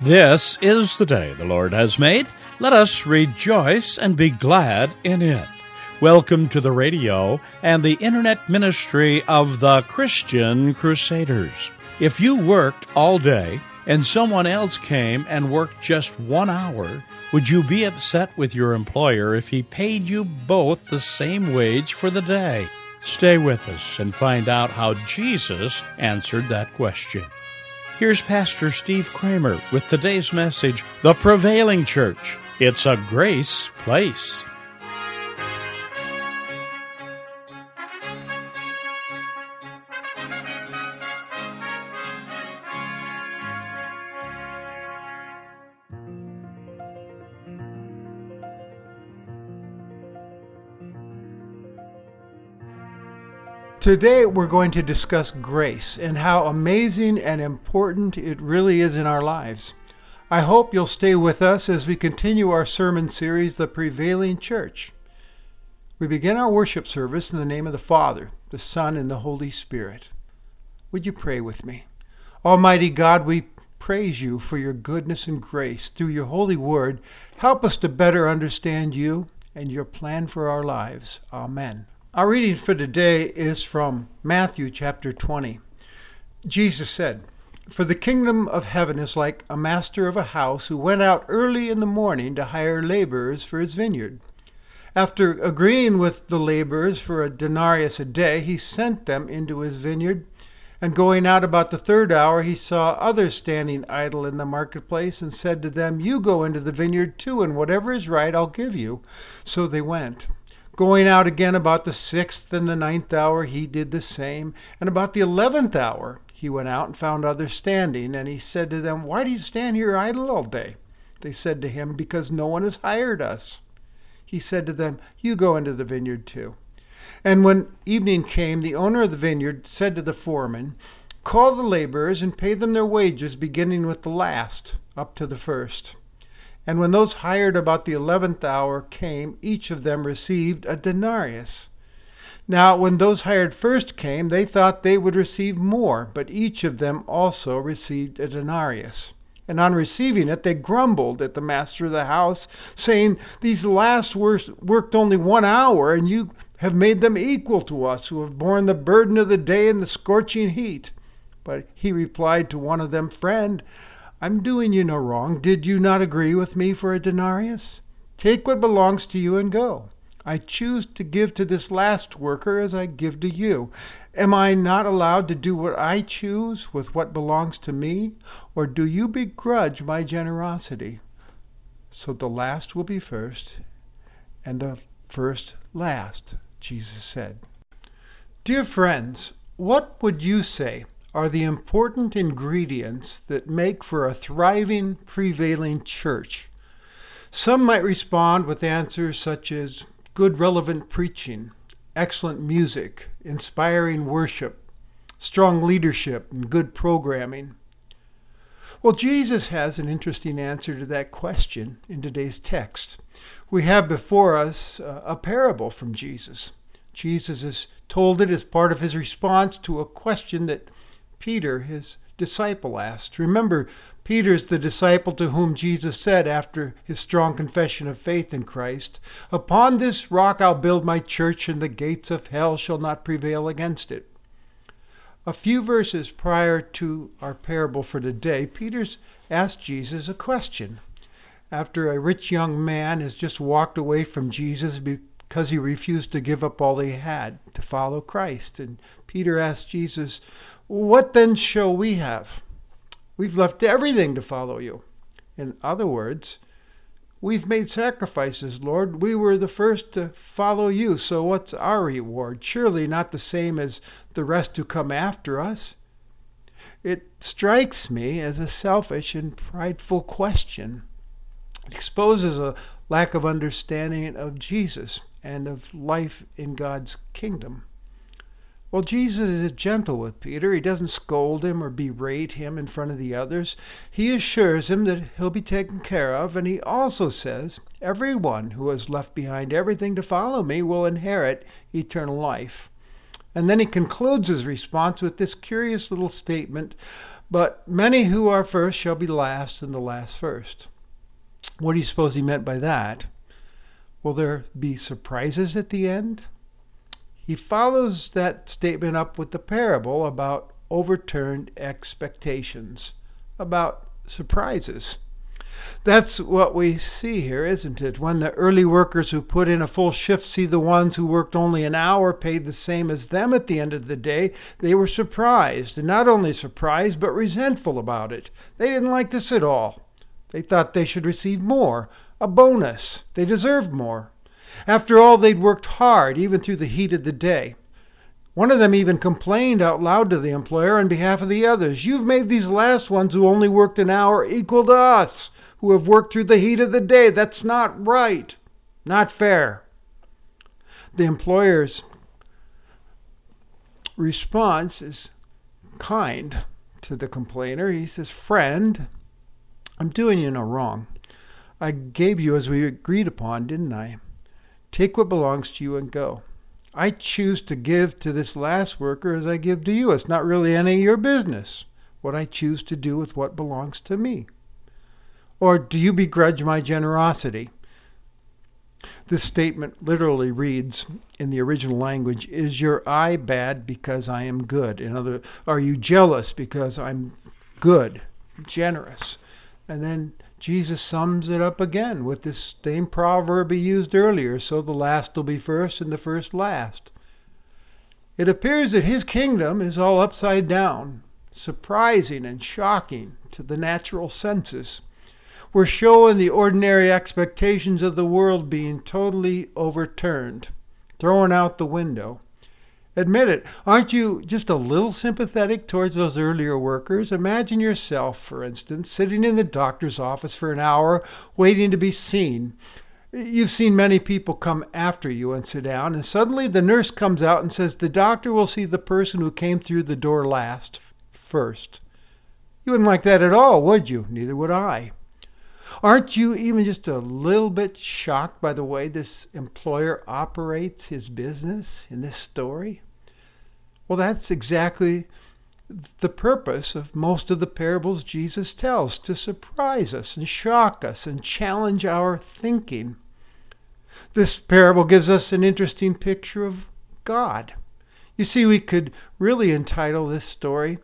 This is the day the Lord has made. Let us rejoice and be glad in it. Welcome to the radio and the internet ministry of the Christian Crusaders. If you worked all day and someone else came and worked just one hour, would you be upset with your employer if he paid you both the same wage for the day? Stay with us and find out how Jesus answered that question. Here's Pastor Steve Kramer with today's message The Prevailing Church. It's a grace place. Today we're going to discuss grace and how amazing and important it really is in our lives. I hope you'll stay with us as we continue our sermon series, The Prevailing Church. We begin our worship service in the name of the Father, the Son, and the Holy Spirit. Would you pray with me? Almighty God, we praise you for your goodness and grace through your holy word. Help us to better understand you and your plan for our lives. Amen. Our reading for today is from Matthew chapter 20. Jesus said, For the kingdom of heaven is like a master of a house who went out early in the morning to hire laborers for his vineyard. After agreeing with the laborers for a denarius a day, he sent them into his vineyard. And going out about the third hour, he saw others standing idle in the marketplace, and said to them, You go into the vineyard too, and whatever is right I'll give you. So they went. Going out again about the sixth and the ninth hour, he did the same. And about the eleventh hour, he went out and found others standing. And he said to them, Why do you stand here idle all day? They said to him, Because no one has hired us. He said to them, You go into the vineyard too. And when evening came, the owner of the vineyard said to the foreman, Call the laborers and pay them their wages, beginning with the last up to the first. And when those hired about the eleventh hour came, each of them received a denarius. Now, when those hired first came, they thought they would receive more, but each of them also received a denarius. And on receiving it, they grumbled at the master of the house, saying, These last worked only one hour, and you have made them equal to us, who have borne the burden of the day and the scorching heat. But he replied to one of them, Friend, I'm doing you no wrong. Did you not agree with me for a denarius? Take what belongs to you and go. I choose to give to this last worker as I give to you. Am I not allowed to do what I choose with what belongs to me? Or do you begrudge my generosity? So the last will be first, and the first last, Jesus said. Dear friends, what would you say are the important ingredients that make for a thriving, prevailing church. Some might respond with answers such as good, relevant preaching, excellent music, inspiring worship, strong leadership, and good programming. Well, Jesus has an interesting answer to that question in today's text. We have before us uh, a parable from Jesus. Jesus has told it as part of his response to a question that Peter, his disciple, asked. Remember, Peter's the disciple to whom Jesus said after his strong confession of faith in Christ, Upon this rock I'll build my church, and the gates of hell shall not prevail against it. A few verses prior to our parable for today, Peter's asked Jesus a question. After a rich young man has just walked away from Jesus because he refused to give up all he had to follow Christ, and Peter asked Jesus, what then shall we have? We've left everything to follow you. In other words, we've made sacrifices, Lord. We were the first to follow you, so what's our reward? Surely not the same as the rest who come after us. It strikes me as a selfish and prideful question. It exposes a lack of understanding of Jesus and of life in God's kingdom. Well, Jesus is gentle with Peter. He doesn't scold him or berate him in front of the others. He assures him that he'll be taken care of, and he also says, Everyone who has left behind everything to follow me will inherit eternal life. And then he concludes his response with this curious little statement But many who are first shall be last, and the last first. What do you suppose he meant by that? Will there be surprises at the end? He follows that statement up with the parable about overturned expectations, about surprises. That's what we see here, isn't it? When the early workers who put in a full shift see the ones who worked only an hour paid the same as them at the end of the day, they were surprised. And not only surprised, but resentful about it. They didn't like this at all. They thought they should receive more, a bonus. They deserved more. After all, they'd worked hard, even through the heat of the day. One of them even complained out loud to the employer on behalf of the others. You've made these last ones who only worked an hour equal to us, who have worked through the heat of the day. That's not right. Not fair. The employer's response is kind to the complainer. He says, Friend, I'm doing you no wrong. I gave you as we agreed upon, didn't I? Take what belongs to you and go. I choose to give to this last worker as I give to you. It's not really any of your business what I choose to do with what belongs to me. Or do you begrudge my generosity? This statement literally reads in the original language Is your eye bad because I am good? In other words, are you jealous because I'm good, generous? And then Jesus sums it up again with this same proverb he used earlier so the last will be first and the first last. It appears that his kingdom is all upside down, surprising and shocking to the natural senses. We're showing the ordinary expectations of the world being totally overturned, thrown out the window. Admit it. Aren't you just a little sympathetic towards those earlier workers? Imagine yourself, for instance, sitting in the doctor's office for an hour waiting to be seen. You've seen many people come after you and sit down, and suddenly the nurse comes out and says the doctor will see the person who came through the door last, first. You wouldn't like that at all, would you? Neither would I. Aren't you even just a little bit shocked by the way this employer operates his business in this story? Well, that's exactly the purpose of most of the parables Jesus tells to surprise us and shock us and challenge our thinking. This parable gives us an interesting picture of God. You see, we could really entitle this story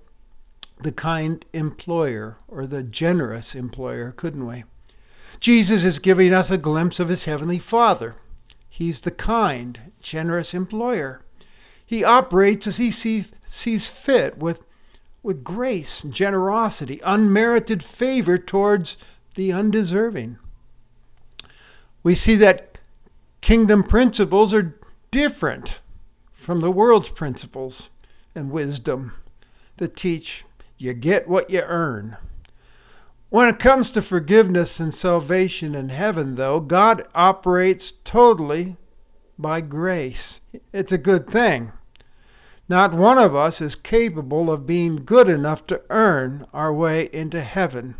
The Kind Employer or The Generous Employer, couldn't we? Jesus is giving us a glimpse of his heavenly Father. He's the kind, generous employer. He operates as he sees, sees fit with, with grace and generosity, unmerited favor towards the undeserving. We see that kingdom principles are different from the world's principles and wisdom that teach you get what you earn. When it comes to forgiveness and salvation in heaven, though, God operates totally by grace. It's a good thing. Not one of us is capable of being good enough to earn our way into heaven.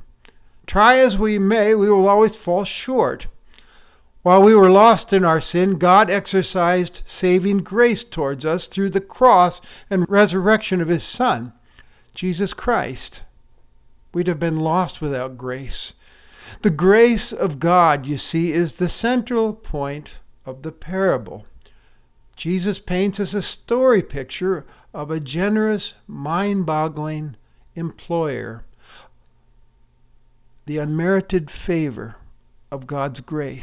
Try as we may, we will always fall short. While we were lost in our sin, God exercised saving grace towards us through the cross and resurrection of His Son, Jesus Christ. We'd have been lost without grace. The grace of God, you see, is the central point of the parable. Jesus paints us a story picture of a generous, mind boggling employer, the unmerited favor of God's grace.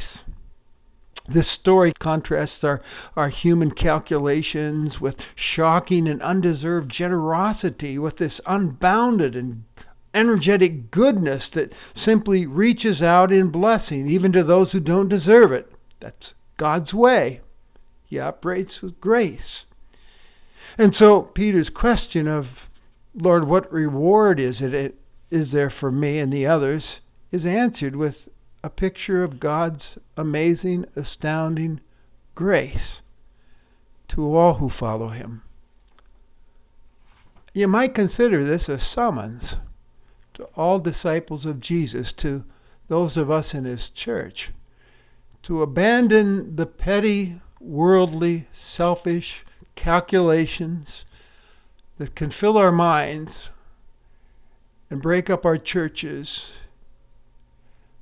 This story contrasts our, our human calculations with shocking and undeserved generosity, with this unbounded and energetic goodness that simply reaches out in blessing, even to those who don't deserve it. That's God's way. He operates with grace. And so Peter's question of, Lord, what reward is it is there for me and the others is answered with a picture of God's amazing, astounding grace to all who follow him. You might consider this a summons to all disciples of Jesus, to those of us in his church, to abandon the petty worldly, selfish calculations that can fill our minds and break up our churches.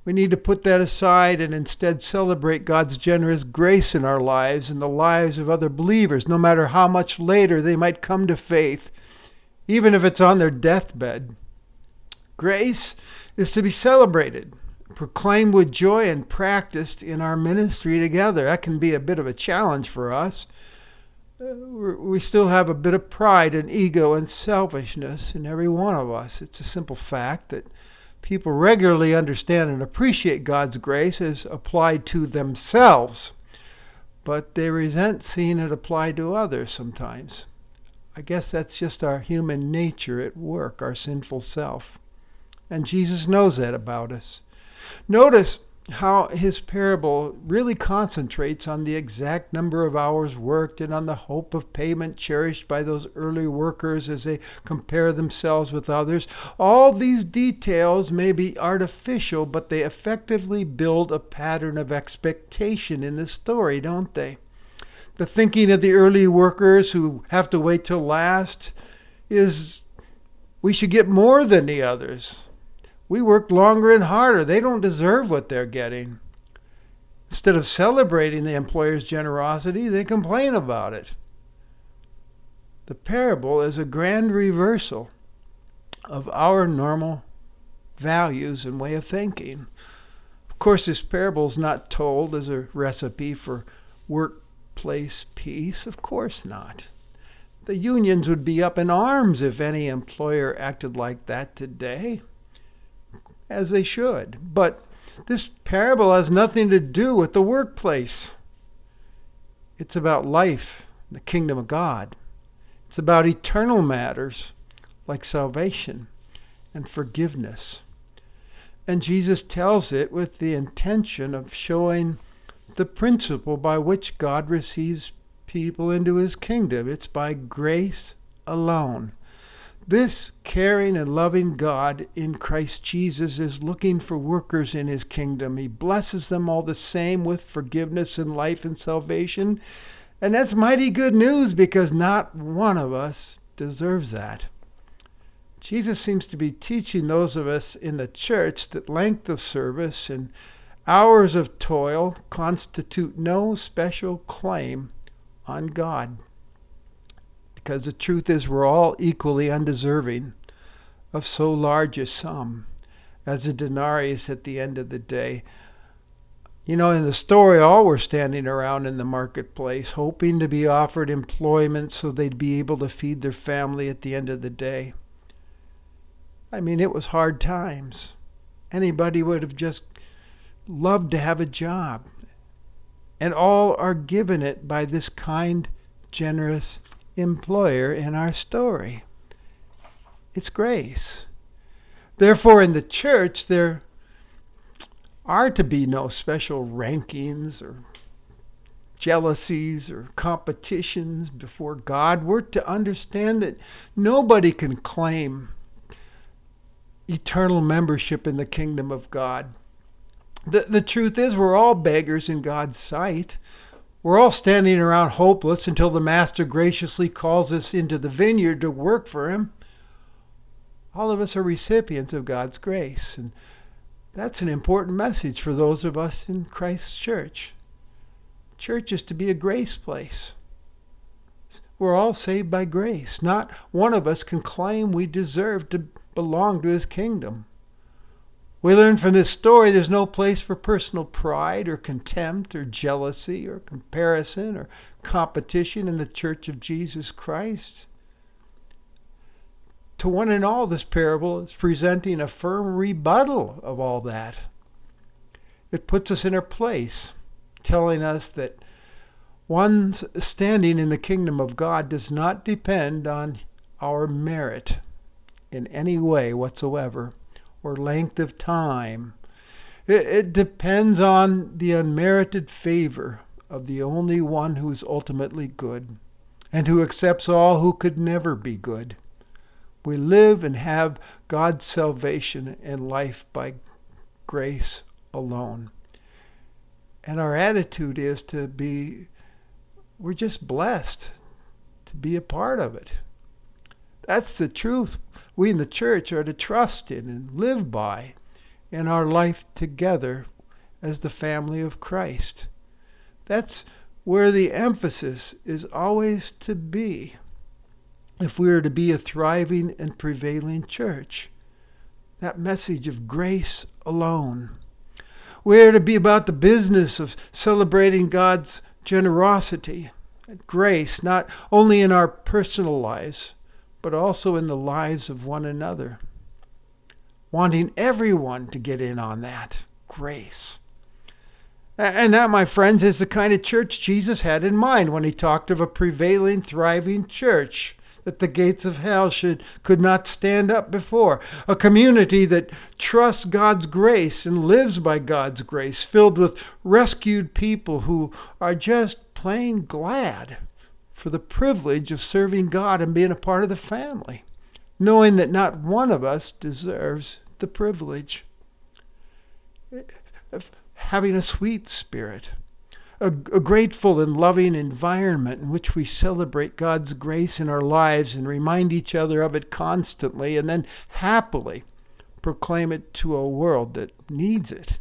We need to put that aside and instead celebrate God's generous grace in our lives and the lives of other believers, no matter how much later they might come to faith, even if it's on their deathbed. Grace is to be celebrated, proclaimed with joy, and practiced in our ministry together. That can be a bit of a challenge for us. Uh, we still have a bit of pride and ego and selfishness in every one of us. It's a simple fact that people regularly understand and appreciate God's grace as applied to themselves, but they resent seeing it applied to others sometimes. I guess that's just our human nature at work, our sinful self. And Jesus knows that about us. Notice how his parable really concentrates on the exact number of hours worked and on the hope of payment cherished by those early workers as they compare themselves with others. All these details may be artificial, but they effectively build a pattern of expectation in the story, don't they? The thinking of the early workers who have to wait till last is we should get more than the others. We worked longer and harder. They don't deserve what they're getting. Instead of celebrating the employer's generosity, they complain about it. The parable is a grand reversal of our normal values and way of thinking. Of course, this parable is not told as a recipe for workplace peace. Of course not. The unions would be up in arms if any employer acted like that today as they should. But this parable has nothing to do with the workplace. It's about life, the kingdom of God. It's about eternal matters like salvation and forgiveness. And Jesus tells it with the intention of showing the principle by which God receives people into his kingdom. It's by grace alone. This caring and loving God in Christ Jesus is looking for workers in his kingdom. He blesses them all the same with forgiveness and life and salvation. And that's mighty good news because not one of us deserves that. Jesus seems to be teaching those of us in the church that length of service and hours of toil constitute no special claim on God because the truth is we're all equally undeserving of so large a sum as a denarius at the end of the day. You know, in the story, all were standing around in the marketplace, hoping to be offered employment so they'd be able to feed their family at the end of the day. I mean, it was hard times. Anybody would have just loved to have a job. And all are given it by this kind, generous employer in our story. It's grace. Therefore, in the church, there are to be no special rankings or jealousies or competitions before God. We're to understand that nobody can claim eternal membership in the kingdom of God. The, the truth is, we're all beggars in God's sight. We're all standing around hopeless until the Master graciously calls us into the vineyard to work for Him. All of us are recipients of God's grace, and that's an important message for those of us in Christ's church. Church is to be a grace place. We're all saved by grace. Not one of us can claim we deserve to belong to His kingdom. We learn from this story there's no place for personal pride or contempt or jealousy or comparison or competition in the church of Jesus Christ. To one and all, this parable is presenting a firm rebuttal of all that. It puts us in our place, telling us that one's standing in the kingdom of God does not depend on our merit in any way whatsoever or length of time. It, it depends on the unmerited favor of the only one who is ultimately good and who accepts all who could never be good. We live and have God's salvation and life by grace alone. And our attitude is to be, we're just blessed to be a part of it. That's the truth we in the church are to trust in and live by in our life together as the family of Christ. That's where the emphasis is always to be if we are to be a thriving and prevailing church. That message of grace alone. We are to be about the business of celebrating God's generosity grace, not only in our personal lives, but also in the lives of one another. Wanting everyone to get in on that grace. And that, my friends, is the kind of church Jesus had in mind when he talked of a prevailing, thriving church that the gates of hell should could not stand up before. A community that trusts God's grace and lives by God's grace, filled with rescued people who are just plain glad for the privilege of serving God and being a part of the family, knowing that not one of us deserves the privilege of having a sweet spirit, a, a, grateful and loving environment in which we celebrate God's grace in our lives and remind each other of it constantly, and then happily proclaim it to a world that needs it.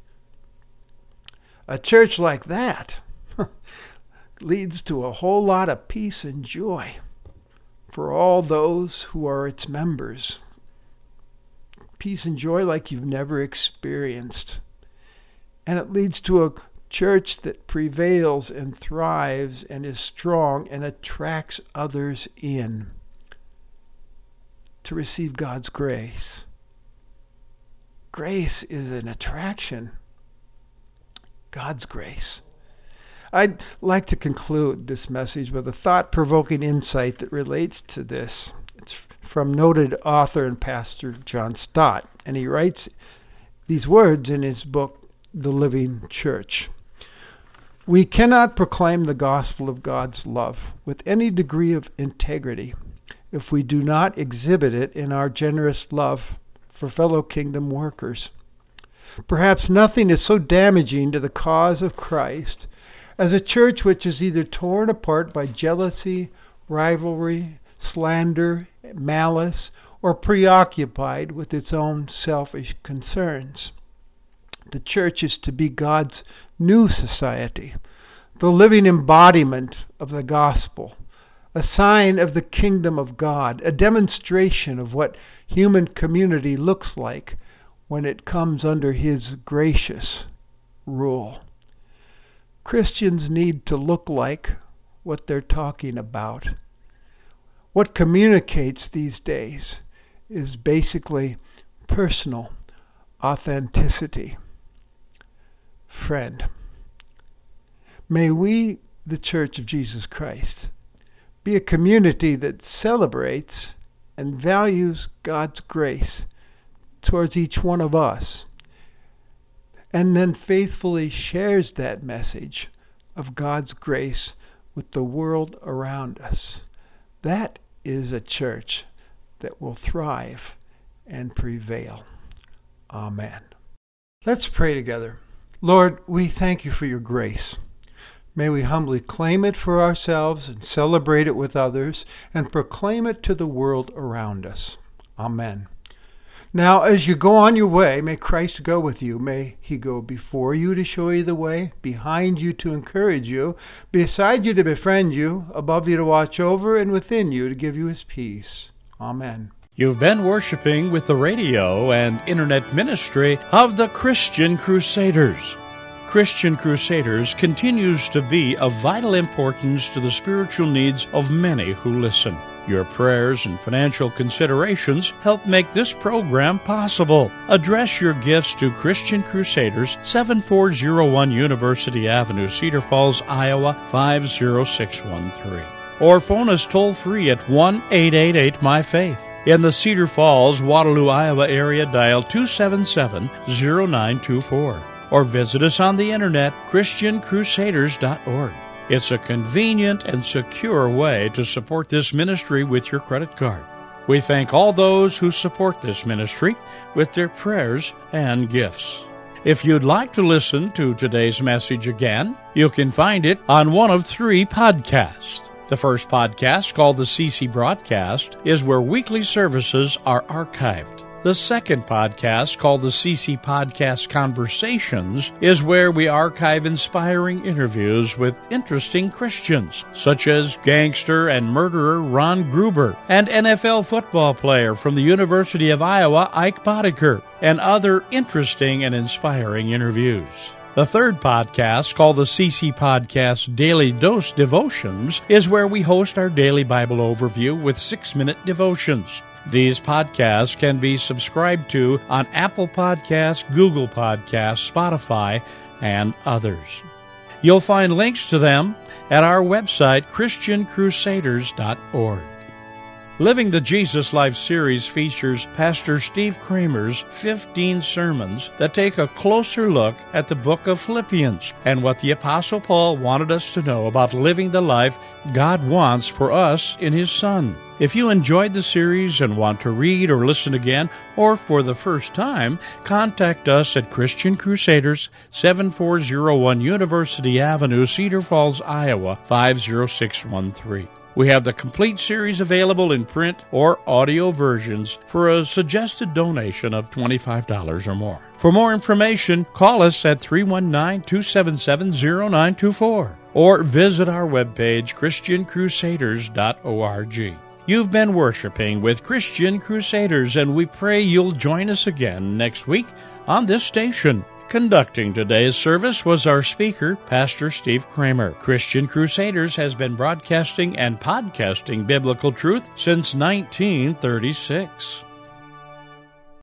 A church like that leads to a whole lot of peace and joy for all those who are its members. Peace and joy like you've never experienced and it leads to a church that prevails and thrives and is strong and attracts others in to receive God's grace. Grace is an attraction. God's grace. I'd like to conclude this message with a thought provoking insight that relates to this. It's from noted author and pastor John Stott, and he writes these words in his book, the living church. We cannot proclaim the gospel of God's love with any degree of integrity if we do not exhibit it in our generous love for fellow kingdom workers. Perhaps nothing is so damaging to the cause of Christ as a church which is either torn apart by jealousy, rivalry, slander, malice, or preoccupied with its own selfish concerns. The church is to be God's new society, the living embodiment of the gospel, a sign of the kingdom of God, a demonstration of what human community looks like when it comes under His gracious rule. Christians need to look like what they're talking about. What communicates these days is basically personal authenticity friend. May we, the Church of Jesus Christ, be a community that celebrates and values God's grace towards each one of us, and then faithfully shares that message of God's grace with the world around us. That is a church that will thrive and prevail. Amen. Let's pray together. Lord, we thank you for your grace. May we humbly claim it for ourselves and celebrate it with others and proclaim it to the world around us. Amen. Now, as you go on your way, may Christ go with you. May he go before you to show you the way, behind you to encourage you, beside you to befriend you, above you to watch over, and within you to give you his peace. Amen. You've been worshiping with the radio and internet ministry of the Christian Crusaders. Christian Crusaders continues to be of vital importance to the spiritual needs of many who listen. Your prayers and financial considerations help make this program possible. Address your gifts to Christian Crusaders, 7401 University Avenue, Cedar Falls, Iowa 50613. Or phone us toll free at 1 888 My Faith. In the Cedar Falls, Waterloo, Iowa area, dial 277 0924 or visit us on the internet, ChristianCrusaders.org. It's a convenient and secure way to support this ministry with your credit card. We thank all those who support this ministry with their prayers and gifts. If you'd like to listen to today's message again, you can find it on one of three podcasts. The first podcast, called the CC Broadcast, is where weekly services are archived. The second podcast, called the CC Podcast Conversations, is where we archive inspiring interviews with interesting Christians, such as gangster and murderer Ron Gruber and NFL football player from the University of Iowa, Ike Boettger, and other interesting and inspiring interviews. The third podcast, called the CC Podcast Daily Dose Devotions, is where we host our daily Bible overview with six minute devotions. These podcasts can be subscribed to on Apple Podcasts, Google Podcasts, Spotify, and others. You'll find links to them at our website, ChristianCrusaders.org. Living the Jesus Life series features Pastor Steve Kramer's 15 sermons that take a closer look at the book of Philippians and what the Apostle Paul wanted us to know about living the life God wants for us in His Son. If you enjoyed the series and want to read or listen again, or for the first time, contact us at Christian Crusaders, 7401 University Avenue, Cedar Falls, Iowa, 50613. We have the complete series available in print or audio versions for a suggested donation of $25 or more. For more information, call us at 319 277 0924 or visit our webpage, ChristianCrusaders.org. You've been worshiping with Christian Crusaders, and we pray you'll join us again next week on this station. Conducting today's service was our speaker, Pastor Steve Kramer. Christian Crusaders has been broadcasting and podcasting biblical truth since 1936.